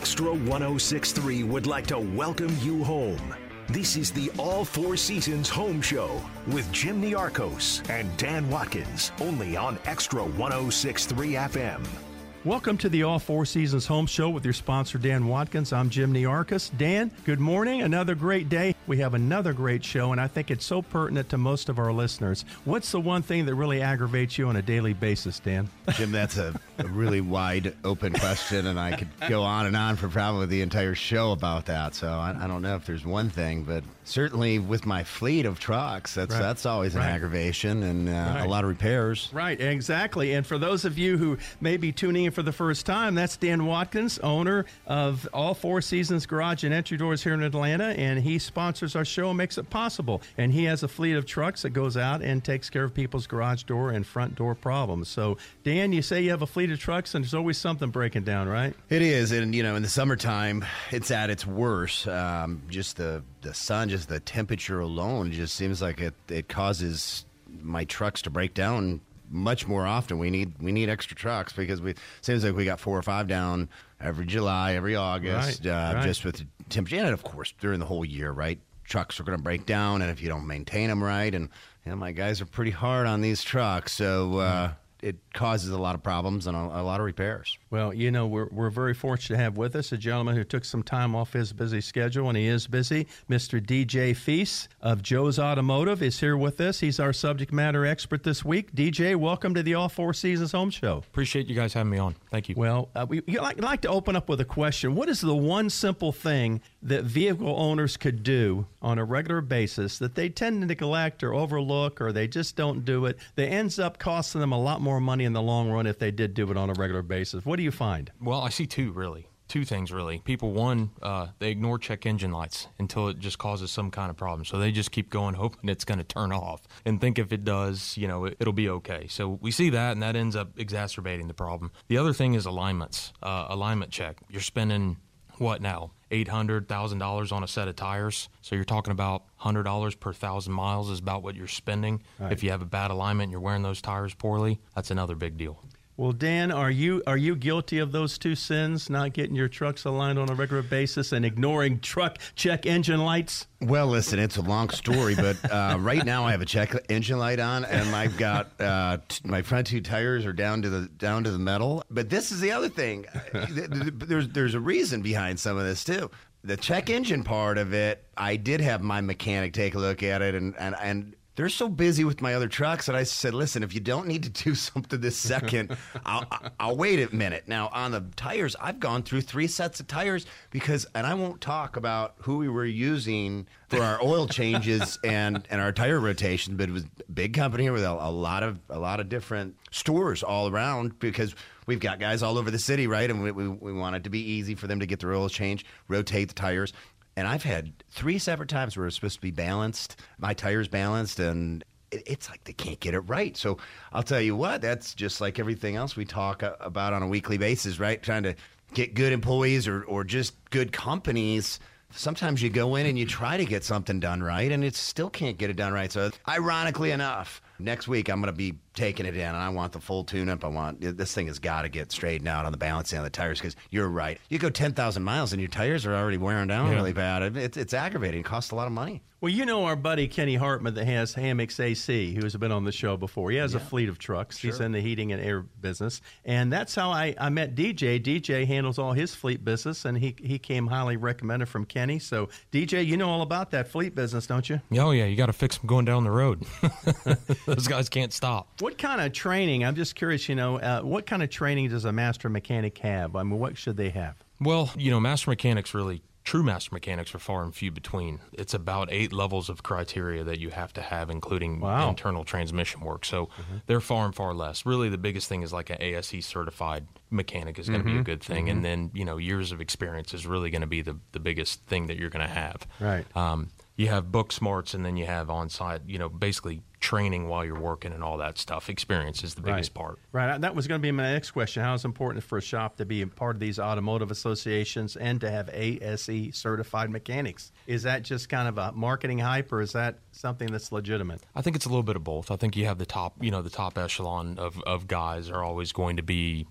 Extra 1063 would like to welcome you home. This is the All Four Seasons Home Show with Jim Niarchos and Dan Watkins, only on Extra 1063 FM. Welcome to the All Four Seasons Home Show with your sponsor, Dan Watkins. I'm Jim Niarchos. Dan, good morning. Another great day. We have another great show, and I think it's so pertinent to most of our listeners. What's the one thing that really aggravates you on a daily basis, Dan? Jim, that's a, a really wide open question, and I could go on and on for probably the entire show about that. So I, I don't know if there's one thing, but certainly with my fleet of trucks, that's Right. that's always an Right. aggravation and uh, Right. a lot of repairs. Right, exactly. And for those of you who may be tuning for the first time, that's Dan Watkins, owner of All Four Seasons Garage and Entry Doors here in Atlanta, and he sponsors our show and makes it possible. And he has a fleet of trucks that goes out and takes care of people's garage door and front door problems. So, Dan, you say you have a fleet of trucks, and there's always something breaking down, right? It is, and you know, in the summertime, it's at its worst. Um, just the the sun, just the temperature alone, just seems like it it causes my trucks to break down much more often. We need we need extra trucks because we seems like we got four or five down every July, every August, Right, uh, right. just with the temperature, and of course during the whole year, right? Trucks are going to break down, and if you don't maintain them right, and know, my guys are pretty hard on these trucks, so. Uh, it causes a lot of problems and a, a lot of repairs. Well, you know, we're, we're very fortunate to have with us a gentleman who took some time off his busy schedule, and he is busy. Mr. DJ Feast of Joe's Automotive is here with us. He's our subject matter expert this week. DJ, welcome to the All Four Seasons Home Show. Appreciate you guys having me on. Thank you. Well, uh, we you like, like to open up with a question. What is the one simple thing that vehicle owners could do on a regular basis that they tend to neglect or overlook or they just don't do it that ends up costing them a lot more money in the long run if they did do it on a regular basis? What do you find? well, I see two really. Two things really. People, one, uh, they ignore check engine lights until it just causes some kind of problem. So they just keep going, hoping it's going to turn off, and think if it does, you know, it, it'll be okay. So we see that, and that ends up exacerbating the problem. The other thing is alignments. Uh, alignment check. You're spending what now? Eight hundred thousand dollars on a set of tires. So you're talking about hundred dollars per thousand miles is about what you're spending. If you have a bad alignment and you're wearing those tires poorly, that's another big deal. Well, Dan, are you are you guilty of those two sins? Not getting your trucks aligned on a regular basis and ignoring truck check engine lights? Well, listen, it's a long story, but uh, right now I have a check engine light on, and I've got uh, t- my front two tires are down to the down to the metal. But this is the other thing. Th- th- There's there's a reason behind some of this too. The check engine part of it, I did have my mechanic take a look at it, and and and. They're so busy with my other trucks that I said, "Listen, if you don't need to do something this second, I'll, I'll- wait a minute." Now on the tires, I've gone through three sets of tires because, and I won't talk about who we were using for our oil changes and and our tire rotation, but it was a big company with a, a lot of a lot of different stores all around because we've got guys all over the city, right? And we, we, we want it to be easy for them to get their oil change, rotate the tires. And I've had three separate times where it's supposed to be balanced, my tires balanced, and it- it's like they can't get it right. So I'll tell you what, that's just like everything else we talk about on a weekly basis, right? Trying to get good employees or, or just good companies. Sometimes you go in and you try to get something done right, and it still can't get it done right. So, ironically enough, next week I'm going to be taking it in, and I want the full tune-up. I want this thing has got to get straightened out on the balancing on the tires because you're right. You go 10,000 miles and your tires are already wearing down Yeah. really bad. It's, it's aggravating. It costs a lot of money. Well, you know our buddy Kenny Hartman that has Hammocks AC, who's been on the show before. He has a fleet of trucks. Sure. He's in the heating and air business, and that's how I, I met DJ. DJ handles all his fleet business, and he he came highly recommended from Kenny. So DJ, you know all about that fleet business, don't you? Oh yeah, you got to fix them going down the road. Those guys can't stop. What kind of training? I'm just curious. You know, uh, what kind of training does a master mechanic have? I mean, what should they have? Well, you know, master mechanics really true master mechanics are far and few between. It's about eight levels of criteria that you have to have, including Wow. internal transmission work. So they're far and far less. Really, the biggest thing is like an ASE certified mechanic is going to be a good thing, and then you know years of experience is really going to be the the biggest thing that you're going to have. Right. Um, you have book smarts, and then you have on site. You know, basically training while you're working and all that stuff. Experience is the biggest part. Right. That was going to be my next question. How is it important for a shop to be a part of these automotive associations and to have ASE certified mechanics? Is that just kind of a marketing hype, or is that something that's legitimate? I think it's a little bit of both. I think you have the top, you know, the top echelon of, of guys are always going to be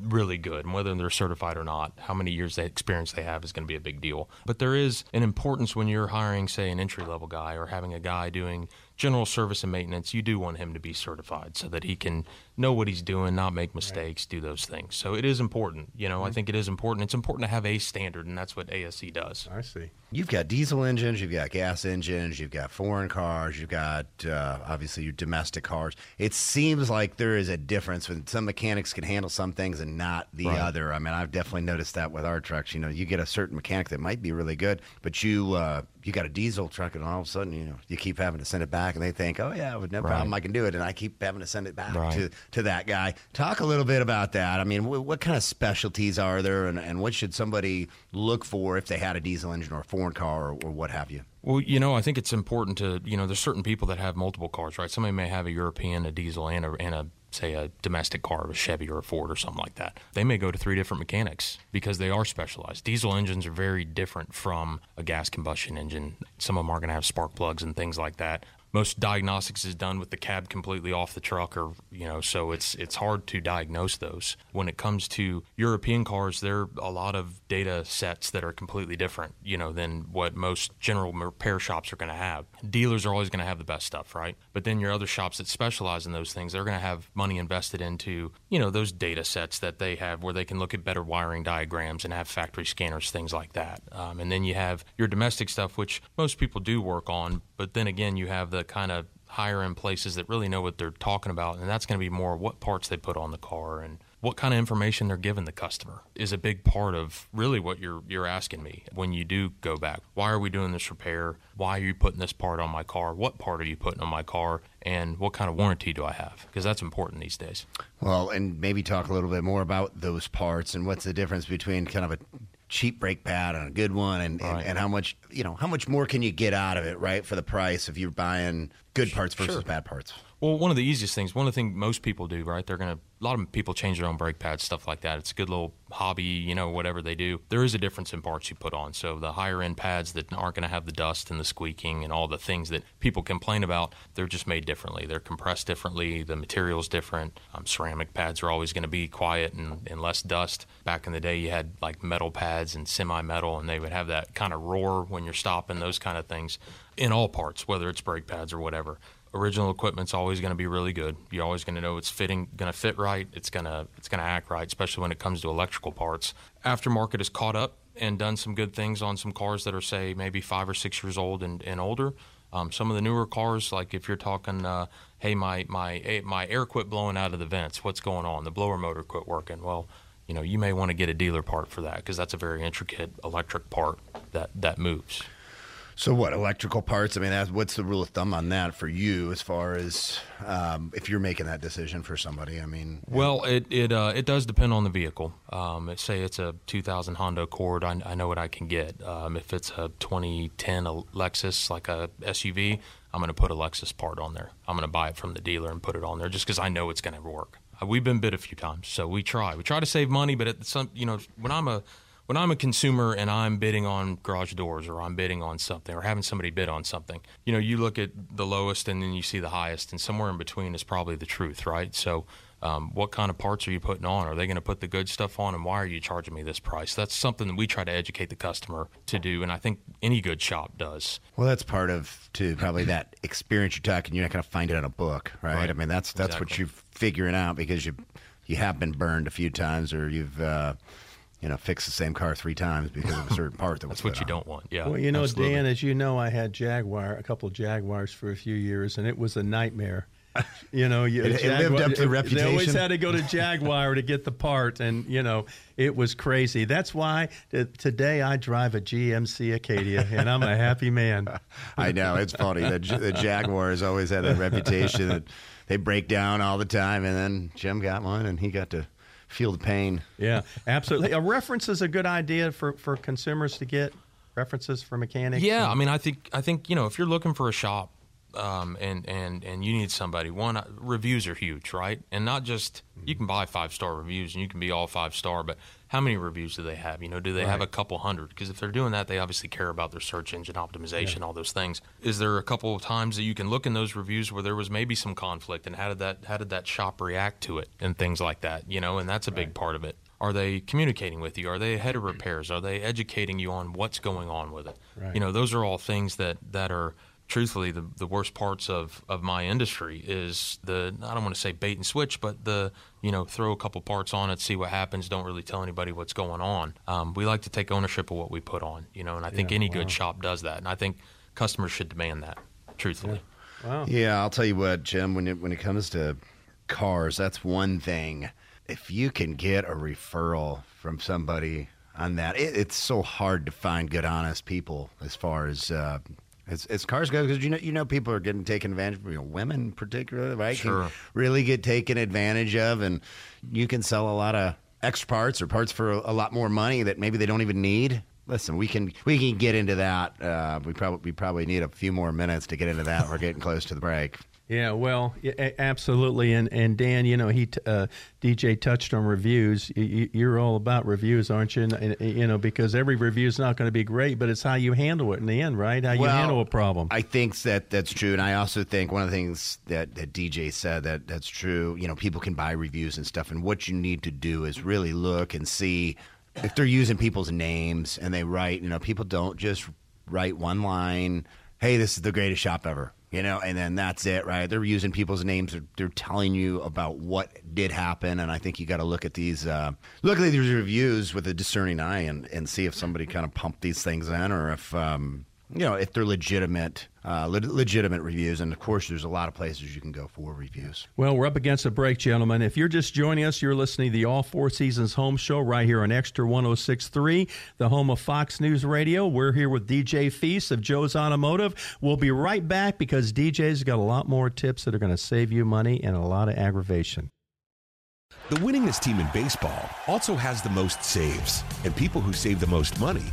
really good, and whether they're certified or not, how many years they experience they have is going to be a big deal. But there is an importance when you're hiring, say, an entry level guy or having a guy doing general service and maintenance. You do want him to be certified so that he can know what he's doing, not make mistakes, do those things. So it is important. You know, I think it is important. It's important to have a standard, and that's what ASE does. I see. You've got diesel engines, you've got gas engines, you've got foreign cars, you've got uh, obviously your domestic cars. It seems like there is a difference when some mechanics can handle some things and not the Right. other. I mean, I've definitely noticed that with our trucks. You know, you get a certain mechanic that might be really good, but you uh, you got a diesel truck, and all of a sudden, you know, you keep having to send it back, and they think, oh yeah, with no Right. problem, I can do it, and I keep having to send it back Right. to to that guy. Talk a little bit about that. I mean, wh- what kind of specialties are there, and, and what should somebody look for if they had a diesel engine or a foreign car or, or what have you? Well, you know, I think it's important to, you know, there's certain people that have multiple cars, right? Somebody may have a European, a diesel, and a, and a say a domestic car, a Chevy or a Ford or something like that. They may go to three different mechanics because they are specialized. Diesel engines are very different from a gas combustion engine. Some of them are going to have spark plugs and things like that. Most diagnostics is done with the cab completely off the truck, or you know, so it's it's hard to diagnose those. When it comes to European cars, there are a lot of data sets that are completely different, you know, than what most general repair shops are going to have. Dealers are always going to have the best stuff, right? But then your other shops that specialize in those things, they're going to have money invested into, you know, those data sets that they have where they can look at better wiring diagrams and have factory scanners, things like that. Um, and then you have your domestic stuff, which most people do work on, but then again, you have the kind of higher end places that really know what they're talking about, and that's going to be more what parts they put on the car and what kind of information they're giving the customer is a big part of really what you're you're asking me when you do go back. Why are we doing this repair? Why are you putting this part on my car? What part are you putting on my car? And what kind of warranty do I have? Because that's important these days. Well, and maybe talk a little bit more about those parts and what's the difference between kind of a cheap brake pad and a good one and, and, and how much you know how much more can you get out of it right for the price if you're buying good parts versus Sure. bad parts Well, one of the easiest things, one of the things most people do, right? They're gonna a lot of people change their own brake pads, stuff like that. It's a good little hobby, you know, whatever they do. There is a difference in parts you put on. So the higher end pads that aren't gonna have the dust and the squeaking and all the things that people complain about, they're just made differently. They're compressed differently. The material's different. Um, ceramic pads are always gonna be quiet and, and less dust. Back in the day, you had like metal pads and semi-metal, and they would have that kind of roar when you're stopping, those kind of things, in all parts, whether it's brake pads or whatever original equipment's always going to be really good. You're always going to know it's fitting, going to fit right. It's going to it's going to act right, especially when it comes to electrical parts. Aftermarket has caught up and done some good things on some cars that are say maybe five or six years old and, and older. Um, some of the newer cars, like if you're talking, uh, hey, my my eh, my air quit blowing out of the vents. What's going on? The blower motor quit working. Well, you know, you may want to get a dealer part for that because that's a very intricate electric part that that moves. So what electrical parts i mean what's the rule of thumb on that for you as far as um, if you're making that decision for somebody i mean Well, it it uh, it does depend on the vehicle. Um, say it's a 2000 Honda Accord, I, I know what I can get. Um, if it's a 2010 Lexus, like a SUV, I'm going to put a Lexus part on there. I'm going to buy it from the dealer and put it on there just because I know it's going to work. Uh, we've been bid a few times, so we try. We try to save money, but at some, you know, when I'm a when I'm a consumer and I'm bidding on garage doors or I'm bidding on something or having somebody bid on something, you know, you look at the lowest and then you see the highest, and somewhere in between is probably the truth, right? So, um, what kind of parts are you putting on? Are they going to put the good stuff on, and why are you charging me this price? That's something that we try to educate the customer to do, and I think any good shop does. well that's part of to probably that experience you're talking you're not going to find it in a book right, Right. i mean that's that's what you're figuring out because you you have been burned a few times or you've uh, you know fix the same car three times because of a certain part that was That's what you on. don't want. Yeah. Well, you know, absolutely. Dan, as you know, I had Jaguar, a couple of Jaguars for a few years, and it was a nightmare. You know, you, It- it lived up to the reputation. They always had to go to Jaguar to get the part, and you know, it was crazy. That's why t- today I drive a GMC Acadia, and I'm a happy man. I know it's funny. The, Jaguar has always had that reputation that they break down all the time, and then Jim got one, and he got to feel the pain. Yeah, absolutely. A reference is a good idea for, for consumers to get references for mechanics. Yeah, and- I mean, I think I think you know if you're looking for a shop um, and and and you need somebody, one uh, reviews are huge, right? And not just you can buy five star reviews and you can be all five star, but how many reviews do they have? You know, do they have a couple hundred? Because if they're doing that, they obviously care about their search engine optimization, all those things. Is there a couple of times that you can look in those reviews where there was maybe some conflict, and how did that how did that shop react to it, and things like that? You know, and that's a big part of it. Are they communicating with you? Are they ahead of repairs? Are they educating you on what's going on with it? Right. You know, those are all things that, that are truthfully the, the worst parts of, of my industry is the I don't want to say bait and switch, but the you know throw a couple parts on it, see what happens. Don't really tell anybody what's going on. Um, we like to take ownership of what we put on, you know, and I think Yeah, any wow. good shop does that, and I think customers should demand that. Truthfully, Wow. Yeah, I'll tell you what, Jim. When it when it comes to cars, that's one thing. If you can get a referral from somebody on that, it, it's so hard to find good, honest people as far as. Uh, as, as cars go, because you know you know people are getting taken advantage of, you know, women particularly, right? Sure. Can really get taken advantage of, and you can sell a lot of extra parts or parts for a, a lot more money that maybe they don't even need. Listen, we can we can get into that. Uh, we probably we probably need a few more minutes to get into that. We're getting close to the break. Yeah, well, absolutely. And and Dan, you know, he uh, DJ touched on reviews. You're all about reviews, aren't you? And, and, you know, because every review is not going to be great, but it's how you handle it in the end, right? How you handle a problem. I think that that's true, and I also think one of the things that, that DJ said that that's true. You know, people can buy reviews and stuff, and what you need to do is really look and see if they're using people's names and they write. You know, people don't just write one line. Hey, this is the greatest shop ever. You know, and then that's it, right? They're using people's names. They're, they're telling you about what did happen, and I think you got to look at these, uh, look at these reviews with a discerning eye, and, and see if somebody kind of pumped these things in, or if um, you know, if they're legitimate, uh, le- legitimate reviews, and of course, there's a lot of places you can go for reviews. Well, we're up against a break, gentlemen. If you're just joining us, you're listening to the All Four Seasons Home Show right here on Extra 1063, the home of Fox News Radio. We're here with DJ Feast of Joe's Automotive. We'll be right back because DJ's got a lot more tips that are going to save you money and a lot of aggravation. The winningest team in baseball also has the most saves, and people who save the most money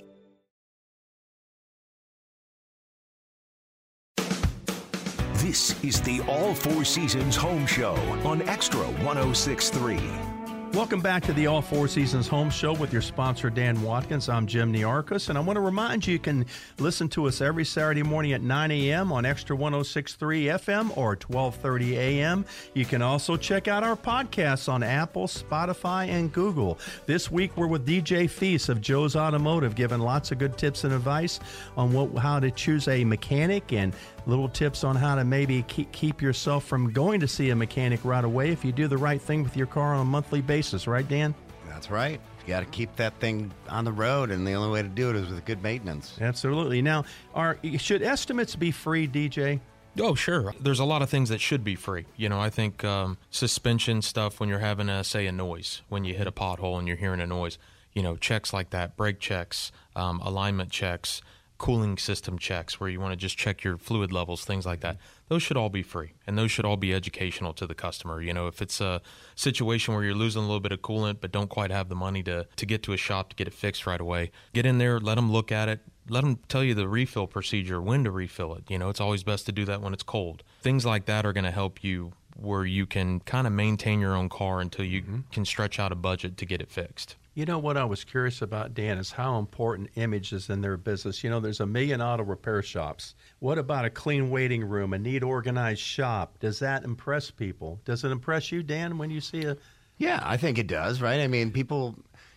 This is the All Four Seasons Home Show on Extra 1063. Welcome back to the All Four Seasons Home Show with your sponsor, Dan Watkins. I'm Jim Niarchos, and I want to remind you you can listen to us every Saturday morning at 9 a.m. on Extra 1063 FM or 1230 a.m. You can also check out our podcasts on Apple, Spotify, and Google. This week, we're with DJ Feast of Joe's Automotive, giving lots of good tips and advice on what, how to choose a mechanic and little tips on how to maybe keep, keep yourself from going to see a mechanic right away if you do the right thing with your car on a monthly basis, right, Dan? That's right. You got to keep that thing on the road, and the only way to do it is with good maintenance. Absolutely. Now, are should estimates be free, DJ? Oh, sure. There's a lot of things that should be free. You know, I think um, suspension stuff when you're having, a, say, a noise, when you hit a pothole and you're hearing a noise, you know, checks like that, brake checks, um, alignment checks, cooling system checks where you want to just check your fluid levels, things like that. Those should all be free and those should all be educational to the customer. You know, if it's a situation where you're losing a little bit of coolant but don't quite have the money to, to get to a shop to get it fixed right away, get in there, let them look at it, let them tell you the refill procedure, when to refill it. You know, it's always best to do that when it's cold. Things like that are going to help you where you can kind of maintain your own car until you mm-hmm. can stretch out a budget to get it fixed. You know what I was curious about, Dan, is how important image is in their business. You know, there's a million auto repair shops. What about a clean waiting room, a neat, organized shop? Does that impress people? Does it impress you, Dan, when you see a? Yeah, I think it does. Right? I mean, people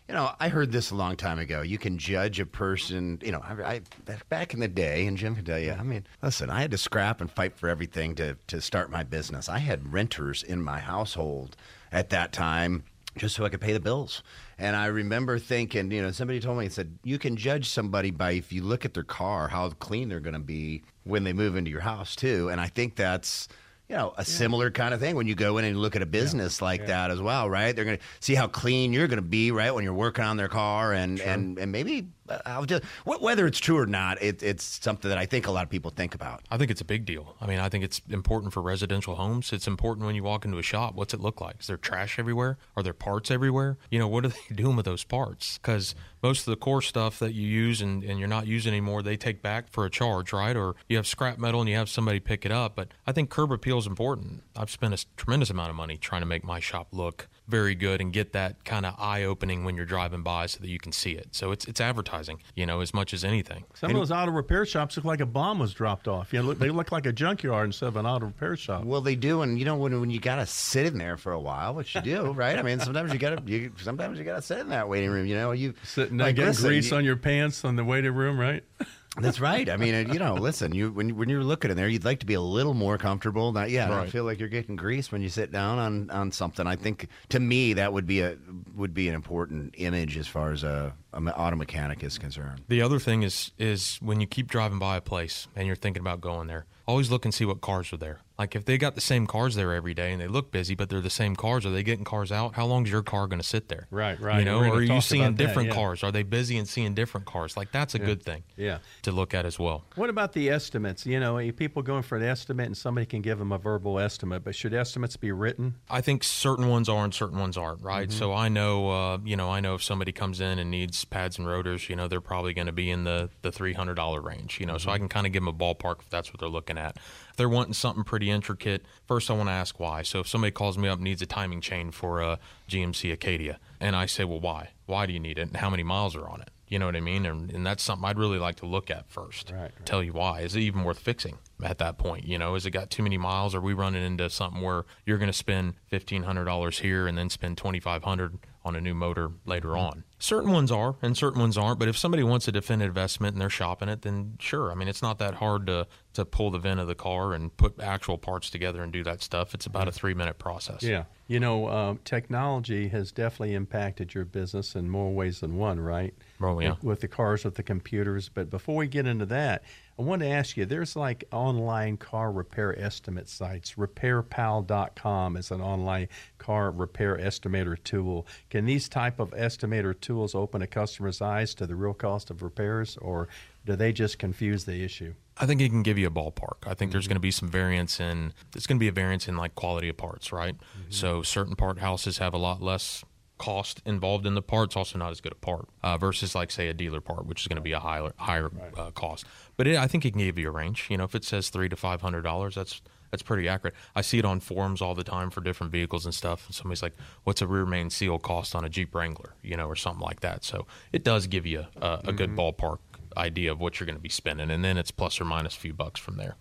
you know, I heard this a long time ago. You can judge a person. You know, I, I, back in the day, and Jim can tell you. I mean, listen, I had to scrap and fight for everything to to start my business. I had renters in my household at that time just so I could pay the bills. And I remember thinking, you know, somebody told me, said, you can judge somebody by if you look at their car, how clean they're going to be when they move into your house, too. And I think that's you know, a yeah. similar kind of thing when you go in and look at a business yeah. like yeah. that as well, right? They're going to see how clean you're going to be, right, when you're working on their car, and and and maybe I'll just whether it's true or not, it, it's something that I think a lot of people think about. I think it's a big deal. I mean, I think it's important for residential homes. It's important when you walk into a shop. What's it look like? Is there trash everywhere? Are there parts everywhere? You know, what are they doing with those parts? Because most of the core stuff that you use and, and you're not using anymore, they take back for a charge, right? Or you have scrap metal and you have somebody pick it up. But I think curb appeal is important. I've spent a tremendous amount of money trying to make my shop look very good and get that kind of eye opening when you're driving by so that you can see it. So it's it's advertising, you know, as much as anything. Some and of those auto repair shops look like a bomb was dropped off. You know, they look like a junkyard instead of an auto repair shop. Well, they do, and you know when when you got to sit in there for a while, which you do, right? I mean, sometimes you got to you sometimes you got to sit in that waiting room. You know, you sitting there like, getting listen, grease you, on your pants on the waiting room, right? That's right. I mean, you know, listen, you when when you're looking in there, you'd like to be a little more comfortable. Not, yeah, right. I feel like you're getting grease when you sit down on, on something. I think to me that would be a would be an important image as far as a, a auto mechanic is concerned. The other thing is is when you keep driving by a place and you're thinking about going there, always look and see what cars are there. Like if they got the same cars there every day and they look busy, but they're the same cars, are they getting cars out? How long is your car going to sit there? Right, right. You know, or are you seeing different that, yeah. cars? Are they busy and seeing different cars? Like that's a yeah. good thing. Yeah. To look at as well. What about the estimates? You know, people going for an estimate and somebody can give them a verbal estimate, but should estimates be written? I think certain ones are and certain ones aren't. Right. Mm-hmm. So I know, uh, you know, I know if somebody comes in and needs pads and rotors, you know, they're probably going to be in the the three hundred dollar range. You know, mm-hmm. so I can kind of give them a ballpark if that's what they're looking at. If they're wanting something pretty intricate, first I want to ask why. So if somebody calls me up needs a timing chain for a GMC Acadia, and I say, well, why? Why do you need it? And how many miles are on it? You know what I mean? And, and that's something I'd really like to look at first. Right, right. Tell you why. Is it even worth fixing at that point? You know, has it got too many miles? Are we running into something where you're going to spend fifteen hundred dollars here and then spend twenty five hundred on a new motor later mm-hmm. on. Certain ones are and certain ones aren't, but if somebody wants a definitive estimate and they're shopping it, then sure. I mean, it's not that hard to, to pull the VIN of the car and put actual parts together and do that stuff. It's about a three minute process. Yeah. You know, uh, technology has definitely impacted your business in more ways than one, right? Oh, yeah. With, with the cars, with the computers. But before we get into that, I want to ask you there's like online car repair estimate sites. RepairPal.com is an online car repair estimator tool. Can these type of estimator tools open a customer's eyes to the real cost of repairs, or do they just confuse the issue? I think it can give you a ballpark. I think mm-hmm. there's going to be some variance in. There's going to be a variance in like quality of parts, right? Mm-hmm. So certain part houses have a lot less cost involved in the parts also not as good a part uh, versus like say a dealer part which is going to be a higher higher right. uh, cost but it, i think it can give you a range you know if it says three to five hundred dollars that's that's pretty accurate i see it on forums all the time for different vehicles and stuff and somebody's like what's a rear main seal cost on a jeep wrangler you know or something like that so it does give you a, a mm-hmm. good ballpark idea of what you're going to be spending and then it's plus or minus a few bucks from there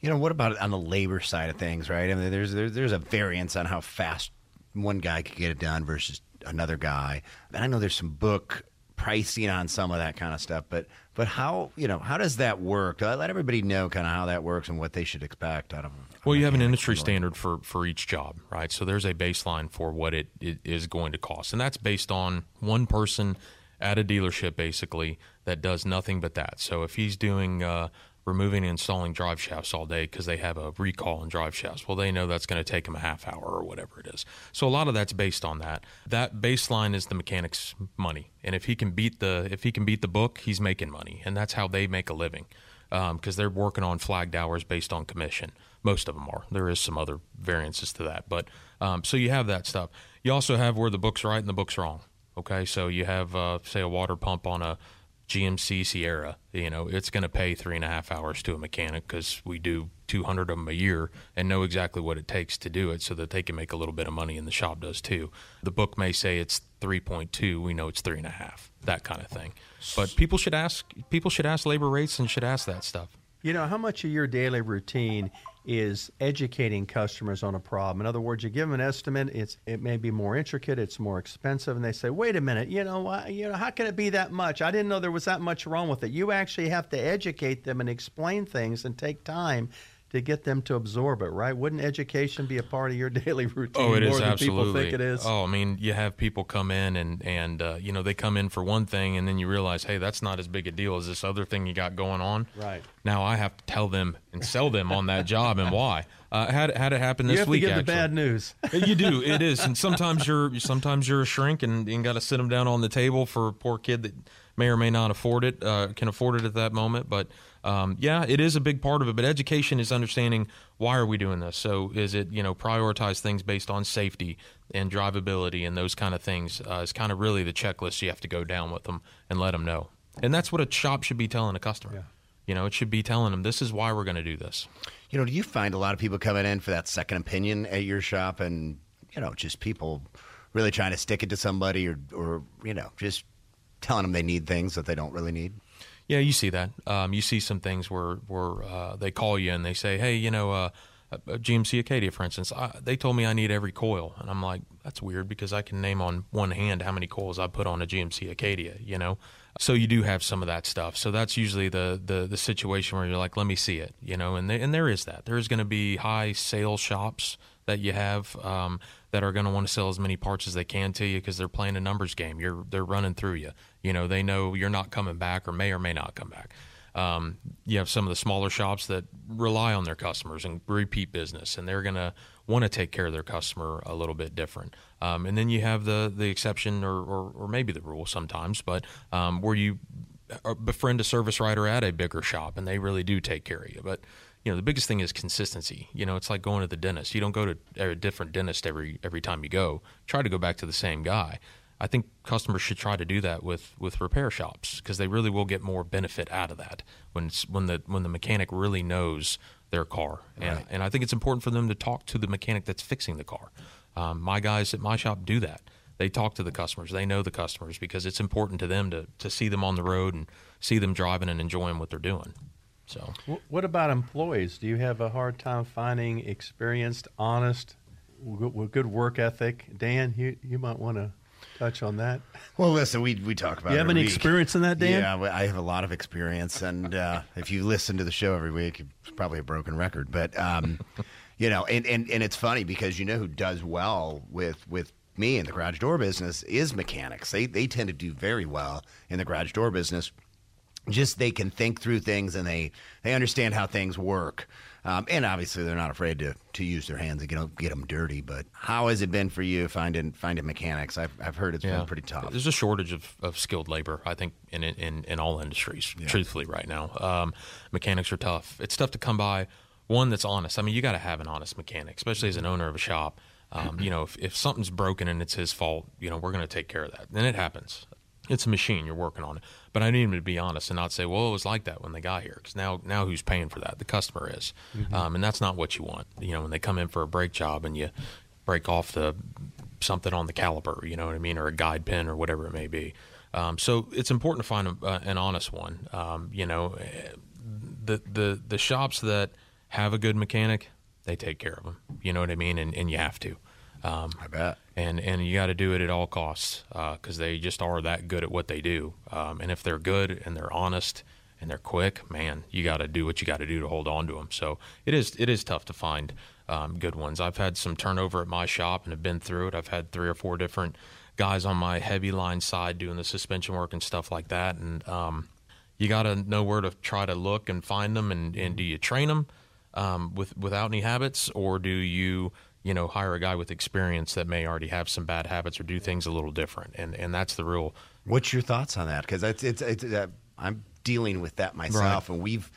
you know what about on the labor side of things right i mean there's there's, there's a variance on how fast one guy could get it done versus another guy. And I know there's some book pricing on some of that kind of stuff, but but how you know how does that work? Let everybody know kind of how that works and what they should expect out of. Well, you have an industry standard for for each job, right? So there's a baseline for what it, it is going to cost, and that's based on one person at a dealership basically that does nothing but that. So if he's doing uh, removing and installing drive shafts all day because they have a recall on drive shafts. Well, they know that's going to take them a half hour or whatever it is. So a lot of that's based on that. That baseline is the mechanic's money, and if he can beat the if he can beat the book, he's making money, and that's how they make a living because um, they're working on flagged hours based on commission. Most of them are. There is some other variances to that, but um, so you have that stuff. You also have where the book's right and the book's wrong. Okay, so you have uh, say a water pump on a GMC Sierra, you know, it's going to pay three and a half hours to a mechanic because we do 200 of them a year and know exactly what it takes to do it so that they can make a little bit of money and the shop does too. The book may say it's 3.2. We know it's three and a half, that kind of thing. But people should ask, people should ask labor rates and should ask that stuff. You know, how much of your daily routine is educating customers on a problem. In other words, you give them an estimate, it's it may be more intricate, it's more expensive, and they say, "Wait a minute, you know, you know, how can it be that much? I didn't know there was that much wrong with it." You actually have to educate them and explain things and take time to get them to absorb it, right? Wouldn't education be a part of your daily routine oh, it more is, than absolutely. people think it is? Oh, I mean, you have people come in and and uh, you know they come in for one thing, and then you realize, hey, that's not as big a deal as this other thing you got going on. Right. Now I have to tell them and sell them on that job and why. Uh, had had it happen this you have week. to give actually. the bad news. you do. It is, and sometimes you're sometimes you're a shrink, and you got to sit them down on the table for a poor kid that may or may not afford it, uh, can afford it at that moment. But um, yeah, it is a big part of it. But education is understanding why are we doing this. So is it you know prioritize things based on safety and drivability and those kind of things uh, is kind of really the checklist you have to go down with them and let them know. And that's what a shop should be telling a customer. Yeah. You know, it should be telling them this is why we're going to do this. You know, do you find a lot of people coming in for that second opinion at your shop, and you know, just people really trying to stick it to somebody, or or you know, just telling them they need things that they don't really need? Yeah, you see that. Um, you see some things where where uh, they call you and they say, "Hey, you know, uh, GMC Acadia, for instance, I, they told me I need every coil," and I'm like, "That's weird because I can name on one hand how many coils I put on a GMC Acadia." You know, so you do have some of that stuff. So that's usually the the, the situation where you're like, "Let me see it," you know, and they, and there is that. There is going to be high sales shops that you have um, that are going to want to sell as many parts as they can to you because they're playing a numbers game. You're they're running through you. You know, they know you're not coming back or may or may not come back. Um, you have some of the smaller shops that rely on their customers and repeat business, and they're going to want to take care of their customer a little bit different. Um, and then you have the the exception or, or, or maybe the rule sometimes, but um, where you uh, befriend a service writer at a bigger shop and they really do take care of you. But you know the biggest thing is consistency. You know, it's like going to the dentist. You don't go to a different dentist every every time you go. Try to go back to the same guy. I think customers should try to do that with, with repair shops because they really will get more benefit out of that when when the when the mechanic really knows their car. And, Right. and I think it's important for them to talk to the mechanic that's fixing the car. Um, my guys at my shop do that. They talk to the customers. They know the customers because it's important to them to, to see them on the road and see them driving and enjoying what they're doing. So What about employees? Do you have a hard time finding experienced, honest, good work ethic? Dan, you, you might want to touch on that. Well, listen, we we talk about. It. Do you have any week. experience in that, Dan? Yeah, I have a lot of experience, and uh, if you listen to the show every week, it's probably a broken record. But um, you know, and, and and it's funny because you know who does well with with me in the garage door business is mechanics. They they tend to do very well in the garage door business. Just they can think through things and they they understand how things work. Um, and obviously, they're not afraid to, to use their hands and get get them dirty. But how has it been for you finding finding mechanics? I've, I've heard it's been pretty tough. There's a shortage of, of skilled labor, I think, in in, in all industries, truthfully, right now. Um, mechanics are tough. It's tough to come by one that's honest. I mean, you got to have an honest mechanic, especially as an owner of a shop. Um, you know, if, if something's broken and it's his fault, you know, we're going to take care of that. And it happens. It's a machine. You're working on it. But I need him to be honest and not say, well, it was like that when they got here. Because now, now who's paying for that? The customer is. Um, and that's not what you want. You know, when they come in for a brake job and you break off the something on the caliper, you know what I mean, or a guide pin or whatever it may be. Um, so it's important to find a, uh, an honest one. Um, you know, eh, the the the shops that have a good mechanic, they take care of them. You know what I mean, and and you have to. Um, I bet. And and you got to do it at all costs because they just are that good at what they do. Um, and if they're good and they're honest and they're quick, man, you got to do what you got to do to hold on to them. So it is it is tough to find um, good ones. I've had some turnover at my shop and have been through it. I've had three or four different guys on my heavy line side doing the suspension work and stuff like that, and um, you got to know where to try to look and find them. And, and do you train them um, with without any habits, or do you you know hire a guy with experience that may already have some bad habits or do things a little different? And and that's the real. What's your thoughts on that? Because it's it's, it's uh, I'm dealing with that myself, Right. and we've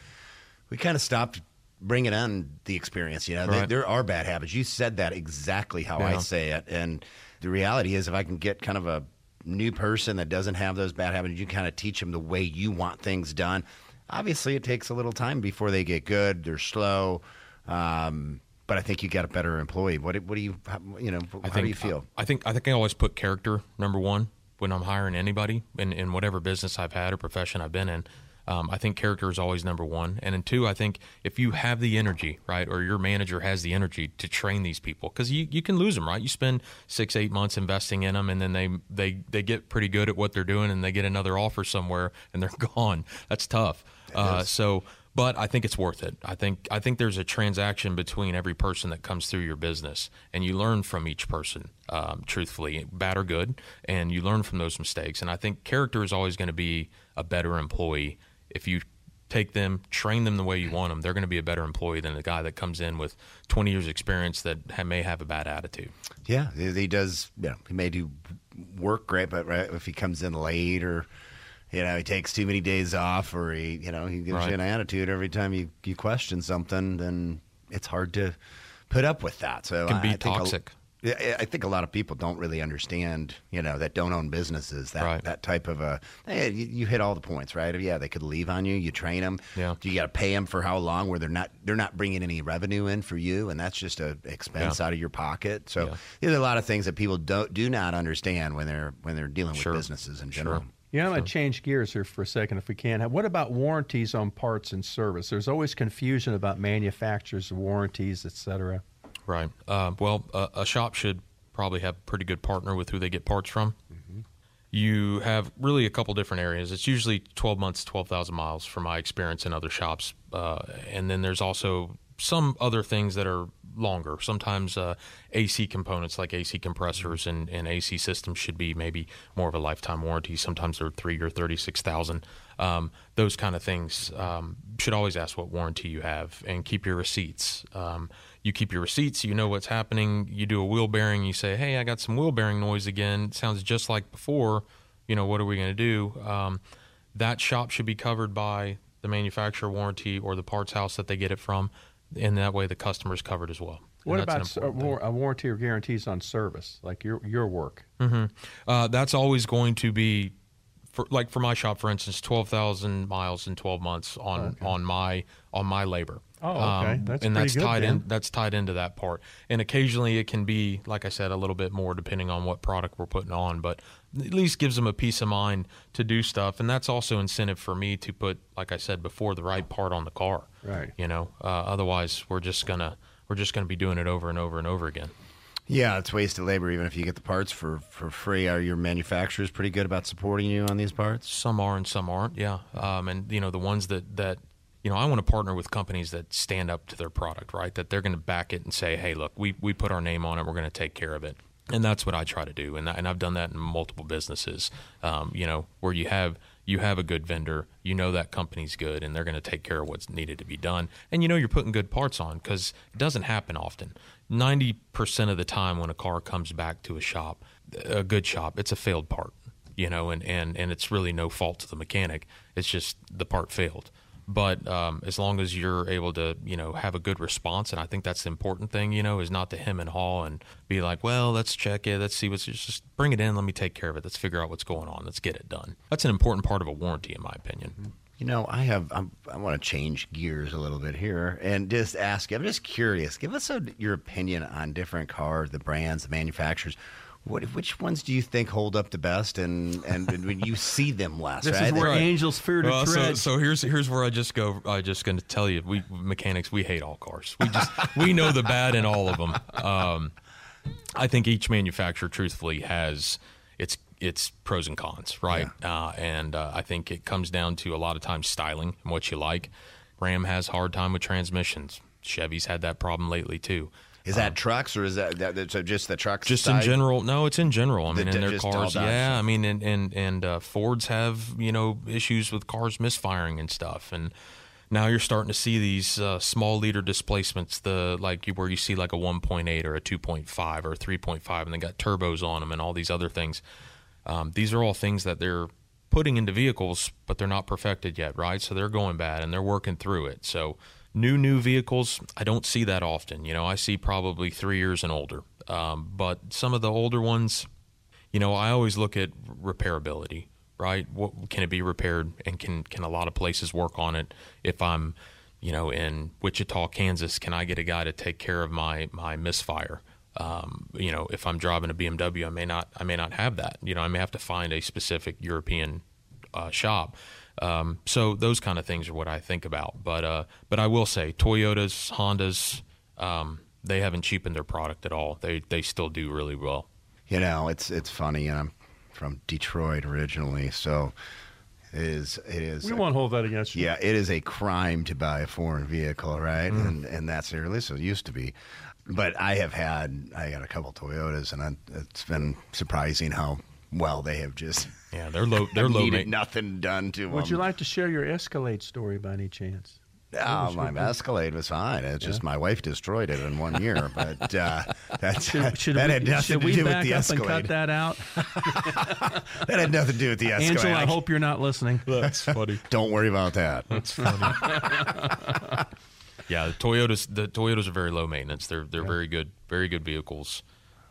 we kind of stopped bringing on the experience. You know, Right. there, there are bad habits. You said that exactly how I say it, and the reality is, if I can get kind of a new person that doesn't have those bad habits, you kind of teach them the way you want things done. Obviously, it takes a little time before they get good. They're slow. Um, but I think you got a better employee. What, do- what do you, how, you know, how I think, do you feel? I think I think I always put character number one when I'm hiring anybody in, in whatever business I've had or profession I've been in. Um, I think character is always number one, and then two, I think if you have the energy, right, or your manager has the energy to train these people, because you, you can lose them, right? You spend six eight months investing in them, and then they they they get pretty good at what they're doing, and they get another offer somewhere, and they're gone. That's tough. Uh, so but I think it's worth it. I think I think there's a transaction between every person that comes through your business, and you learn from each person, um, truthfully, bad or good, and you learn from those mistakes. And I think character is always going to be a better employee if you take them, train them the way you want them. They're going to be a better employee than the guy that comes in with 20 years experience that ha- may have a bad attitude. Yeah, he, he does. You know, he may do work great, but right, if he comes in late or you know he takes too many days off, or he you know he gives Right. you an attitude every time you you question something, then it's hard to put up with that. So Can be I, I toxic. yeah, I think a lot of people don't really understand, you know, that don't own businesses. That Right. that type of a, hey, you, you hit all the points, right? Yeah, they could leave on you. You train them. Yeah. You got to pay them for how long? Where they're not they're not bringing any revenue in for you, and that's just a expense Yeah. out of your pocket. So Yeah. there's a lot of things that people don't do not understand when they're when they're dealing with Sure. businesses in Sure. General. Yeah, I'm going to change gears here for a second if we can. What about warranties on parts and service? There's always confusion about manufacturers' warranties, et cetera. Right. Uh, well, a, a shop should probably have a pretty good partner with who they get parts from. You have really a couple different areas. It's usually 12 months, 12,000 miles from my experience in other shops. Uh, and then there's also some other things that are longer. Sometimes uh, AC components like AC compressors and, and AC systems should be maybe more of a lifetime warranty. Sometimes they're three or 36,000. Um, those kind of things um, should always ask what warranty you have and keep your receipts. Um, you keep your receipts, you know what's happening. You do a wheel bearing, you say, hey, I got some wheel bearing noise again. It sounds just like before. You know, what are we going to do? Um, that shop should be covered by the manufacturer warranty or the parts house that they get it from. And that way the customer's covered as well. What about s- uh, a, war- a warranty or guarantees on service, like your your work? Mm-hmm. Uh, that's always going to be, for, like for my shop, for instance, twelve thousand miles in twelve months on on my on my labor. Oh, okay. Um, that's and that's good tied then. in. That's tied into that part. And occasionally it can be, like I said, a little bit more depending on what product we're putting on. But at least gives them a peace of mind to do stuff, and that's also incentive for me to put, like I said before, the right part on the car. Right. You know, uh, otherwise we're just gonna we're just gonna be doing it over and over and over again. Yeah, it's wasted labor. Even if you get the parts for for free, are your manufacturers pretty good about supporting you on these parts? Some are and some aren't. Yeah, um, and you know the ones that that you know I want to partner with companies that stand up to their product, right? That they're going to back it and say, hey, look, we we put our name on it. We're going to take care of it. And that's what I try to do, and, and I've done that in multiple businesses. Um, you know, where you have you have a good vendor, you know that company's good, and they're going to take care of what's needed to be done, and you know you're putting good parts on because it doesn't happen often. Ninety percent of the time, when a car comes back to a shop, a good shop, it's a failed part you know, and, and, and it's really no fault to the mechanic. It's just the part failed. But um, as long as you're able to, you know, have a good response, and I think that's the important thing, you know, is not to hem and haw and be like, well, let's check it, let's see what's just bring it in, let me take care of it, let's figure out what's going on, let's get it done. That's an important part of a warranty, in my opinion. You know, I have. I'm, I want to change gears a little bit here and just ask. I'm just curious. Give us a, your opinion on different cars, the brands, the manufacturers. What, which ones do you think hold up the best, and and when you see them last? This right? is where Right. angels fear to Well, tread. so here's here's where I just go. I just going to tell you, we mechanics we hate all cars. We just we know the bad in all of them. Um, I think each manufacturer, truthfully, has its its pros and cons, right? Uh, and uh, I think it comes down to a lot of times styling and what you like. Ram has hard time with transmissions. Chevy's had that problem lately too. Is that trucks or is that, that so just the trucks? just side? in general no it's in general. I The mean in their cars yeah i mean and and, and uh, fords have you know issues with cars misfiring and stuff and now you're starting to see these uh, small liter displacements the like where you see like a 1.8 or a 2.5 or a 3.5 and they got turbos on them and all these other things. Um, these are all things that they're putting into vehicles but they're not perfected yet right? So they're going bad and they're working through it. So new new vehicles i don't see that often. You know i see probably three years and older. Um, but some of the older ones you know i always look at repairability right? What can it be repaired? And can can a lot of places work on it? If i'm you know in wichita kansas can i get a guy to take care of my my misfire? Um, you know if i'm driving a bmw i may not i may not have that. You know i may have to find a specific european uh, shop um, so those kind of things are what i think about but uh, but i will say toyotas hondas um, they haven't cheapened their product at all they they still do really well You know, it's it's funny. And I'm from Detroit originally, so it is it is. We won't hold that against you. Yeah, it is a crime to buy a foreign vehicle, right? Mm. And and that's at least it used to be. But I have had I got a couple Toyotas, and I, it's been surprising how well they have just yeah they're low they're low needed ma- nothing done to Would them. you like to share your Escalade story by any chance? Oh, my Escalade was fine. It's just my wife destroyed it in one year, but uh, that's that we, had nothing should to we do with back the up Escalade. and cut that out? That had nothing to do with the Escalade. Angela, I I- hope you're not listening. That's funny. Don't worry about that. That's funny. yeah, the Toyotas the Toyotas are very low maintenance. They're they're very good very good vehicles.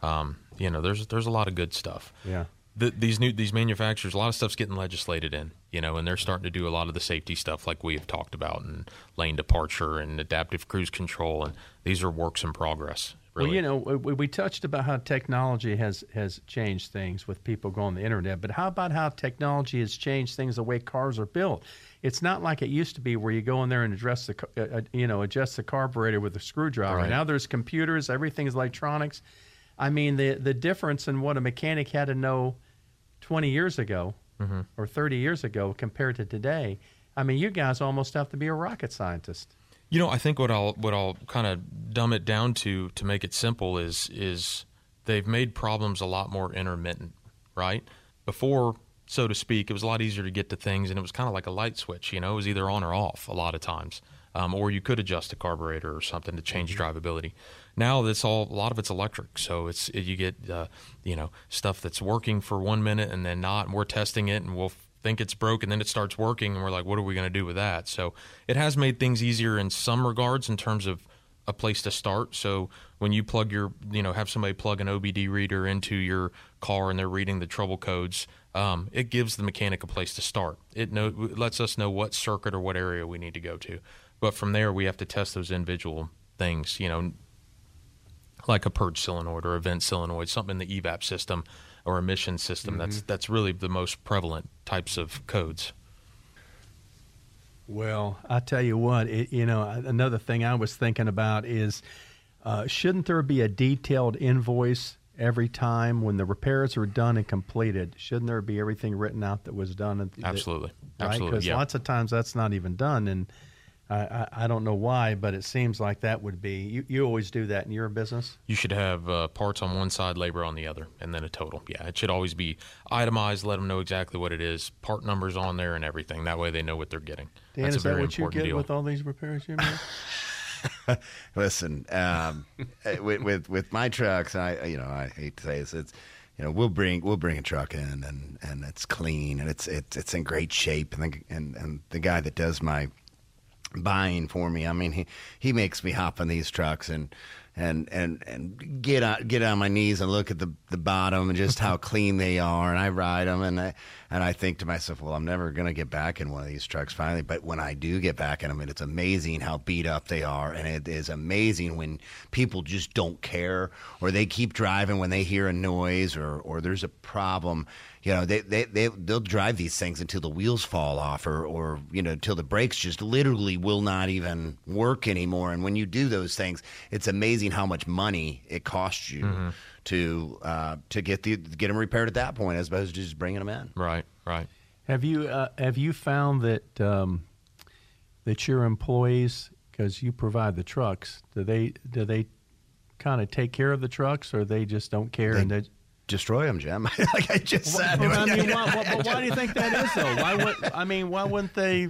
Um, you know, there's there's a lot of good stuff. Yeah. The, these new these manufacturers, a lot of stuff's getting legislated in, you know, and they're starting to do a lot of the safety stuff like we have talked about, and lane departure and adaptive cruise control, and these are works in progress. Really. Well, you know, we, we touched about how technology has has changed things with people going on the internet, but how about how technology has changed things the way cars are built? It's not like it used to be where you go in there and address the uh, uh, you know adjust the carburetor with a screwdriver. Right. Now there's computers, everything's electronics. I mean, the the difference in what a mechanic had to know 20 years ago Mm-hmm. or 30 years ago compared to today. I mean, you guys almost have to be a rocket scientist. You know, I think what I'll what I'll kind of dumb it down to to make it simple is is they've made problems a lot more intermittent, right? Before, so to speak, it was a lot easier to get to things, and it was kind of like a light switch. You know, it was either on or off a lot of times, um, or you could adjust a carburetor or something to change drivability. Now that's all a lot of it's electric, so it's you get uh, you know stuff that's working for one minute and then not, and we're testing it, and we'll think it's broke and then it starts working and we're like what are we going to do with that? So it has made things easier in some regards in terms of a place to start. So when you plug your you know have somebody plug an obd reader into your car and they're reading the trouble codes um, it gives the mechanic a place to start. It, know, lets us know what circuit or what area we need to go to. But from there we have to test those individual things you know like a purge solenoid or a vent solenoid, something in the evap system or emission system. That's that's really the most prevalent types of codes. Well, I tell you what, it, you know, another thing I was thinking about is uh, shouldn't there be a detailed invoice every time when the repairs are done and completed? Shouldn't there be everything written out that was done? that- Absolutely, Right? absolutely. Because yeah. lots of times that's not even done, and I, I, I don't know why, but it seems like that would be. You, you always do that in your business. you should have uh, parts on one side, labor on the other, and then a total. Yeah, it should always be itemized. Let them know exactly what it is, part numbers on there, and everything. That way, they know what they're getting. Dan, That's is a very that what you get deal. with all these repairs you make? Listen, um, eh, with, with with my trucks, I you know I hate to say this, it's you know we'll bring we'll bring a truck in and, and it's clean and it's it's it's in great shape and the, and and the guy that does my buying for me, I mean he he makes me hop on these trucks and. And, and and get on get on my knees and look at the, the bottom and just how clean they are. And I ride them and I and I think to myself well I'm never gonna get back in one of these trucks finally. But when I do get back in them it's amazing how beat up they are and it is amazing when people just don't care or they keep driving when they hear a noise or or there's a problem you know they they, they they'll drive these things until the wheels fall off or or you know until the brakes just literally will not even work anymore and when you do those things it's amazing how much money it costs you to uh, to get the get them repaired at that point as opposed to just bringing them in Right, right. Have you uh, have you found that um, that your employees, because you provide the trucks, do they do they kind of take care of the trucks, or they just don't care They and they. Destroy them, Jim. like I just said. Well, I mean, why, why, why do you think that is though? Why would I mean? Why wouldn't they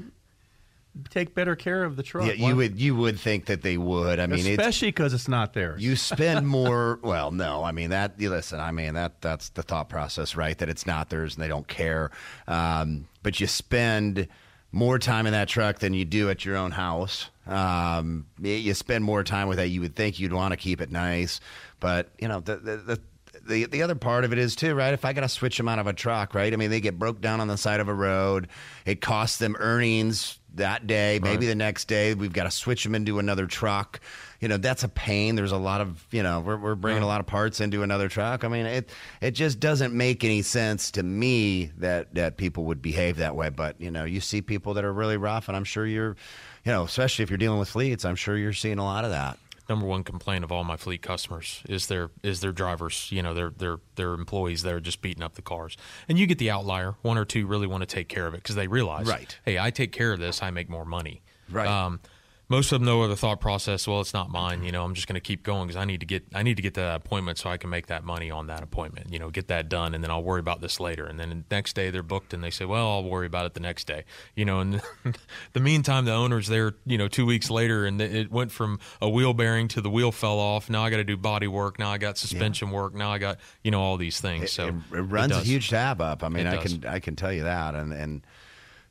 take better care of the truck? yeah, Why- you would you would think that they would. I mean, especially because it's not theirs. you spend more. well, no, I mean that. You listen, I mean that that's the thought process, right? That it's not theirs and they don't care. Um, but you spend more time in that truck than you do at your own house. Um, you- you spend more time with that. You would think you'd want to keep it nice, but you know the the. the the, the other part of it is too, right? If I got to switch them out of a truck, right? I mean, they get broke down on the side of a road. It costs them earnings that day, maybe the next day. We've got to switch them into another truck. You know, that's a pain. There's a lot of, you know, we're, we're bringing a lot of parts into another truck. I mean, it it just doesn't make any sense to me that that people would behave that way. But you know, you see people that are really rough, and I'm sure you're, you know, especially if you're dealing with fleets, I'm sure you're seeing a lot of that. Number one complaint of all my fleet customers is their is their drivers. You know, their their their employees that are just beating up the cars. And you get the outlier. One or two really want to take care of it because they realize, Right. Hey, I take care of this. I make more money. Right. Um, most of them know the thought process. Well, it's not mine. You know, I'm just going to keep going because I need to get I need to get to that appointment so I can make that money on that appointment. You know, get that done, and then I'll worry about this later. And then the next day they're booked, and they say, "Well, I'll worry about it the next day." You know, and the meantime, the owner's there. You know, two weeks later, and it went from a wheel bearing to the wheel fell off. Now I got to do body work. Now I got suspension work. Now I got you know all these things. so it, it runs a huge tab up. I mean, I can I can tell you that, and and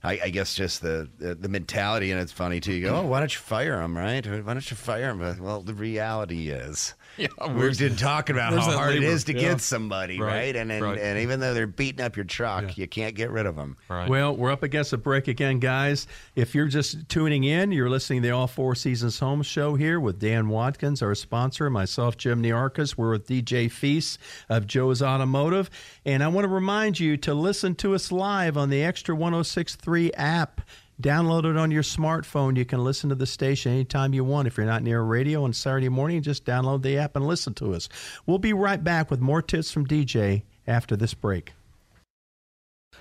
I, I guess just the, the the mentality, and it's funny too. You go, oh, why don't you fire him, right? Why don't you fire him? Well, the reality is, Yeah, we've where's- been talking about how hard it labor? is to Yeah. get somebody, right? Right, And and, right. and even though they're beating up your truck, you can't get rid of them. Right. Well, we're up against a break again, guys. If you're just tuning in, you're listening to the All Four Seasons Home Show here with Dan Watkins, our sponsor, myself, Jim Niarchos. We're with DJ Feast of Joe's Automotive. And I want to remind you to listen to us live on the Extra 1063 app. Download it on your smartphone. You can listen to the station anytime you want. If you're not near a radio on Saturday morning, just download the app and listen to us. We'll be right back with more tips from DJ after this break.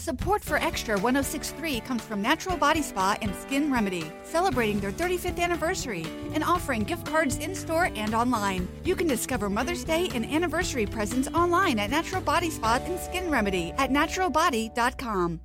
Support for Extra 1063 comes from Natural Body Spa and Skin Remedy, celebrating their 35th anniversary and offering gift cards in store and online. You can discover Mother's Day and anniversary presents online at Natural Body Spa and Skin Remedy at naturalbody.com.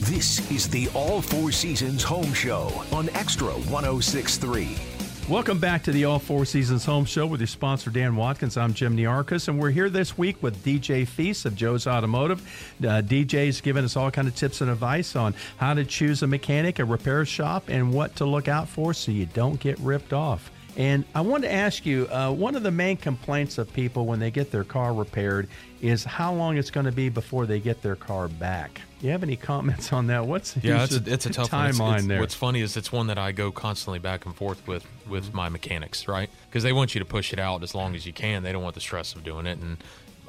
This is the All Four Seasons Home Show on Extra 1063. Welcome back to the All Four Seasons Home Show with your sponsor, Dan Watkins. I'm Jim Niarchos, and we're here this week with DJ Feast of Joe's Automotive. Uh, DJ's giving us all kind of tips and advice on how to choose a mechanic, a repair shop, and what to look out for so you don't get ripped off. And I want to ask you uh, one of the main complaints of people when they get their car repaired is how long it's going to be before they get their car back. Do you have any comments on that? What's Yeah, it's a, it's a tough one. timeline It's- it's- there? What's funny is it's one that I go constantly back and forth with with my mechanics, right? Because they want you to push it out as long as you can. They don't want the stress of doing it. And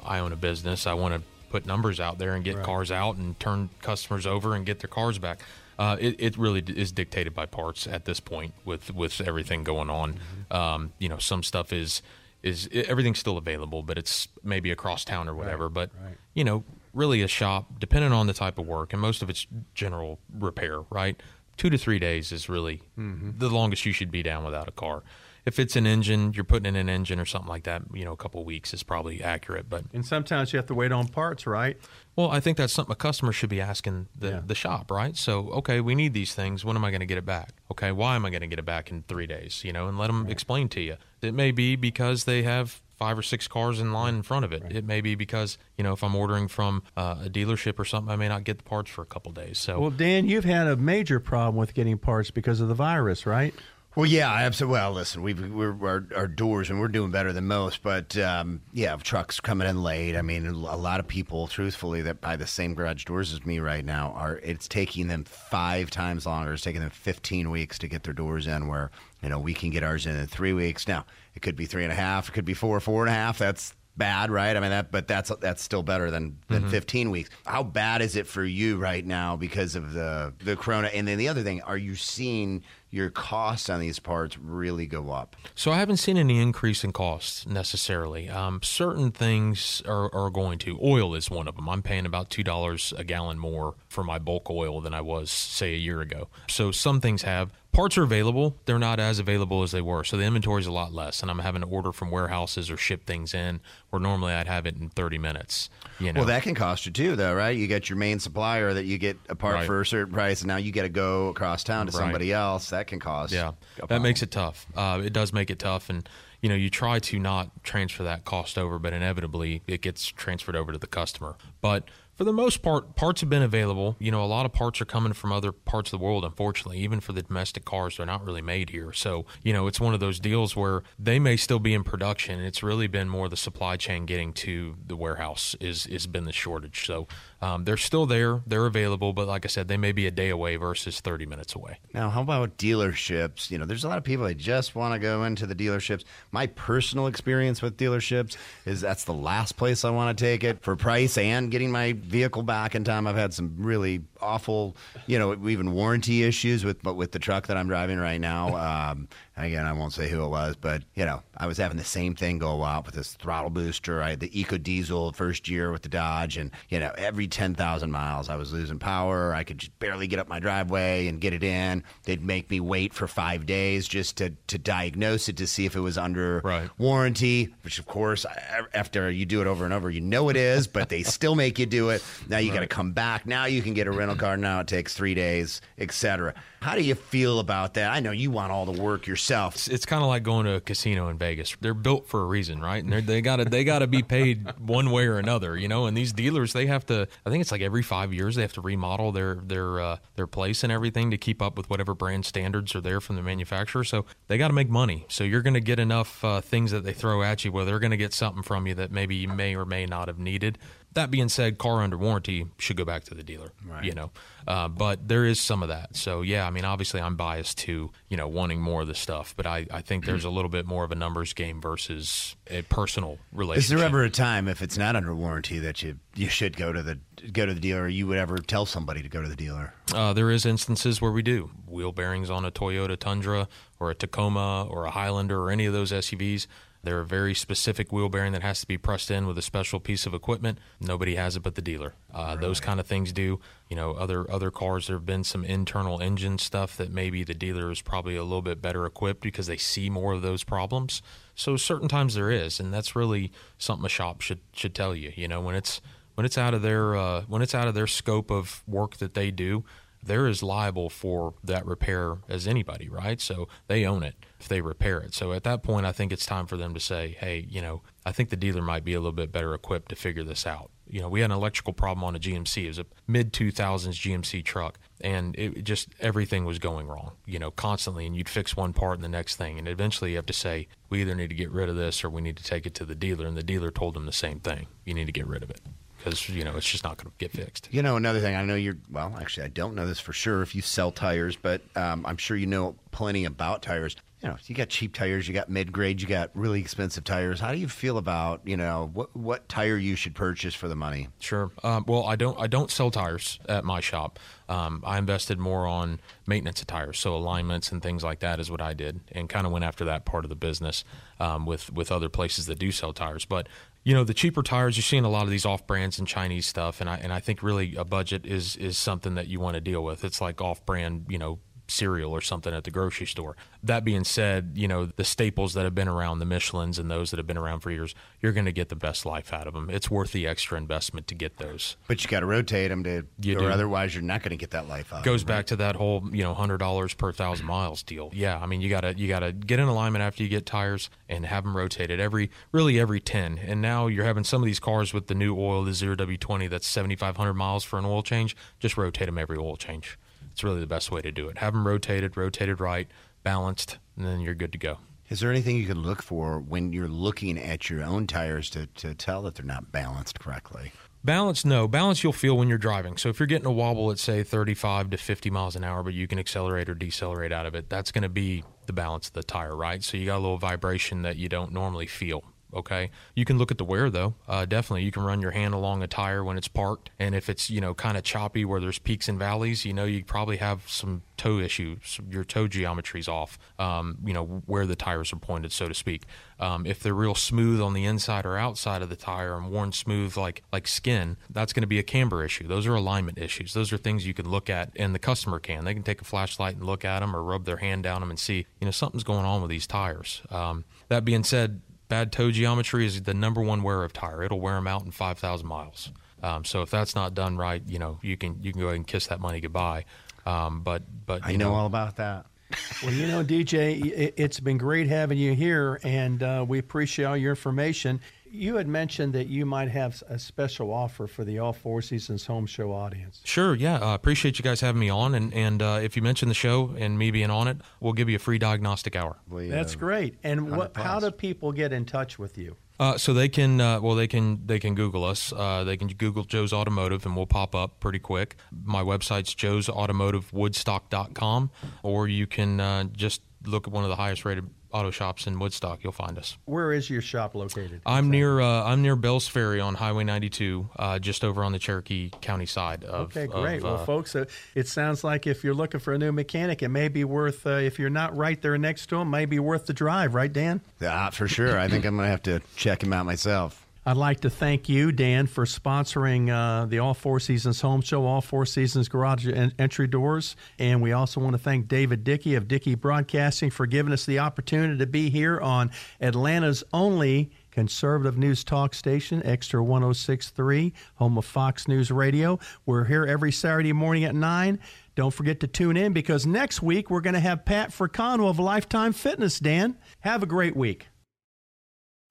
I own a business. I want to put numbers out there and get cars out and turn customers over and get their cars back. Uh, it, it really is dictated by parts at this point with with everything going on. Mm-hmm. Um, you know, some stuff is is everything's still available, but it's maybe across town or whatever. but right. you know, really a shop, depending on the type of work, and most of it's general repair, right? Two to three days is really mm-hmm. the longest you should be down without a car. If it's an engine, you're putting in an engine or something like that, you know, a couple weeks is probably accurate. But and sometimes you have to wait on parts, right? well, I think that's something a customer should be asking the, Yeah. the shop, right? So, okay, we need these things. When am I going to get it back? Okay, why am I going to get it back in three days? You know, and let them explain to you. It may be because they have five or six cars in line in front of it. It may be because, you know, if I'm ordering from uh, a dealership or something, I may not get the parts for a couple days. So, Well, Dan, you've had a major problem with getting parts because of the virus, right? Well, yeah, I absolutely. Well, listen, we've, we're our, our doors and we're doing better than most, but um, yeah, trucks coming in late. I mean, a lot of people, truthfully, that buy the same garage doors as me right now are. It's taking them five times longer. It's taking them 15 weeks to get their doors in. Where you know we can get ours in in three weeks. Now it could be three and a half. It could be four, four and a half. That's bad, right? I mean that, but that's that's still better than than mm-hmm. 15 weeks. How bad is it for you right now because of the the corona? And then the other thing, are you seeing your costs on these parts really go up? So I haven't seen any increase in costs necessarily. Um, certain things are, are going to. Oil is one of them. I'm paying about two dollars a gallon more for my bulk oil than I was say a year ago. So some things have parts are available. They're not as available as they were. So the inventory is a lot less, and I'm having to order from warehouses or ship things in where normally I'd have it in 30 minutes. You know? Well, that can cost you too, though, right? You get your main supplier that you get a part right. for a certain price, and now you got to go across town to right. somebody else. That can cost. Yeah, that makes it tough. Uh, it does make it tough, and you know you try to not transfer that cost over, but inevitably it gets transferred over to the customer. But for the most part, parts have been available. You know, a lot of parts are coming from other parts of the world, unfortunately. Even for the domestic cars, they're not really made here. So, you know, it's one of those deals where they may still be in production. It's really been more the supply chain getting to the warehouse is has been the shortage. So um, they're still there, they're available, but like I said, they may be a day away versus 30 minutes away. Now, how about dealerships? You know, there's a lot of people that just want to go into the dealerships. My personal experience with dealerships is that's the last place I want to take it for price and getting my vehicle back in time. I've had some really awful, you know, even warranty issues with but with the truck that I'm driving right now. Um, again, I won't say who it was, but you know, I was having the same thing go out with this throttle booster. I had the Eco Diesel first year with the Dodge, and you know, every ten thousand miles I was losing power. I could just barely get up my driveway and get it in. They'd make me wait for five days just to to diagnose it to see if it was under right. warranty. Which, of course, after you do it over and over, you know it is, but they still make you do it. Now you right. got to come back. Now you can get a rental car. Now it takes three days, etc. How do you feel about that? I know you want all the work yourself. It's, it's kind of like going to a casino in Vegas. They're built for a reason, right? And they got to they got to be paid one way or another, you know. And these dealers, they have to. I think it's like every five years they have to remodel their their uh, their place and everything to keep up with whatever brand standards are there from the manufacturer. So they got to make money. So you're going to get enough uh, things that they throw at you where they're going to get something from you that maybe you may or may not have needed. That being said, car under warranty should go back to the dealer. Right. You know, uh, but there is some of that. So yeah, I mean, obviously, I'm biased to you know wanting more of the stuff, but I, I think there's a little bit more of a numbers game versus a personal relationship. Is there ever a time if it's not under warranty that you you should go to the go to the dealer? Or you would ever tell somebody to go to the dealer? Uh, there is instances where we do wheel bearings on a Toyota Tundra or a Tacoma or a Highlander or any of those SUVs. They're a very specific wheel bearing that has to be pressed in with a special piece of equipment. Nobody has it but the dealer. Uh, right. Those kind of things do. You know, other other cars. There have been some internal engine stuff that maybe the dealer is probably a little bit better equipped because they see more of those problems. So certain times there is, and that's really something a shop should should tell you. You know, when it's when it's out of their uh, when it's out of their scope of work that they do, they're as liable for that repair as anybody, right? So they own it they repair it. So at that point, I think it's time for them to say, hey, you know, I think the dealer might be a little bit better equipped to figure this out. You know, we had an electrical problem on a GMC. It was a mid 2000s GMC truck, and it just everything was going wrong, you know, constantly. And you'd fix one part and the next thing. And eventually you have to say, we either need to get rid of this or we need to take it to the dealer. And the dealer told them the same thing you need to get rid of it because you know it's just not going to get fixed. You know, another thing I know you're well. Actually, I don't know this for sure if you sell tires, but um, I'm sure you know plenty about tires. You know, you got cheap tires, you got mid grade, you got really expensive tires. How do you feel about you know what what tire you should purchase for the money? Sure. Um, well, I don't I don't sell tires at my shop. Um, I invested more on maintenance of tires, so alignments and things like that is what I did, and kind of went after that part of the business um, with with other places that do sell tires. But you know the cheaper tires you're seeing a lot of these off brands and chinese stuff and i and i think really a budget is is something that you want to deal with it's like off brand you know cereal or something at the grocery store. That being said, you know, the staples that have been around, the Michelins and those that have been around for years, you're going to get the best life out of them. It's worth the extra investment to get those. But you got to rotate them to, you or do. otherwise you're not going to get that life out. Of them. Goes back to that whole, you know, $100 per thousand miles deal. Yeah. I mean, you got to, you got to get in alignment after you get tires and have them rotated every, really every 10. And now you're having some of these cars with the new oil, the 0W20, that's 7,500 miles for an oil change. Just rotate them every oil change It's really the best way to do it. Have them rotated, rotated right, balanced, and then you're good to go. Is there anything you can look for when you're looking at your own tires to, to tell that they're not balanced correctly? Balance, no. Balance you'll feel when you're driving. So if you're getting a wobble at say 35 to 50 miles an hour, but you can accelerate or decelerate out of it, that's going to be the balance of the tire, right? So you got a little vibration that you don't normally feel. Okay, you can look at the wear though. Uh, definitely, you can run your hand along a tire when it's parked, and if it's you know kind of choppy where there's peaks and valleys, you know you probably have some toe issues. Your toe geometry's off. Um, you know where the tires are pointed, so to speak. Um, if they're real smooth on the inside or outside of the tire and worn smooth like like skin, that's going to be a camber issue. Those are alignment issues. Those are things you can look at, and the customer can. They can take a flashlight and look at them, or rub their hand down them and see you know something's going on with these tires. Um, that being said bad toe geometry is the number one wear of tire. It'll wear them out in 5,000 miles. Um, so if that's not done right, you know, you can you can go ahead and kiss that money goodbye. Um, but but I know, know, all about that. Well, you know, DJ, it's been great having you here, and uh, we appreciate all your information. You had mentioned that you might have a special offer for the All Four Seasons Home Show audience. Sure, yeah. I uh, appreciate you guys having me on. And, and uh, if you mention the show and me being on it, we'll give you a free diagnostic hour. We, That's uh, great. And what, how do people get in touch with you? Uh, so they can, uh, well, they can they can Google us. Uh, they can Google Joe's Automotive, and we'll pop up pretty quick. My website's joesautomotivewoodstock.com, or you can uh, just look at one of the highest rated auto shops in Woodstock, you'll find us. Where is your shop located? I'm near uh, I'm near Bells Ferry on Highway 92, uh, just over on the Cherokee County side. Of, okay, great. Of, well, uh, folks, uh, it sounds like if you're looking for a new mechanic, it may be worth. Uh, if you're not right there next to him, may be worth the drive, right, Dan? Yeah, for sure. I think I'm going to have to check him out myself. I'd like to thank you, Dan, for sponsoring uh, the All Four Seasons Home Show, All Four Seasons Garage en- Entry Doors. And we also want to thank David Dickey of Dickey Broadcasting for giving us the opportunity to be here on Atlanta's only conservative news talk station, Extra 1063, home of Fox News Radio. We're here every Saturday morning at 9. Don't forget to tune in because next week we're going to have Pat Fricano of Lifetime Fitness, Dan. Have a great week.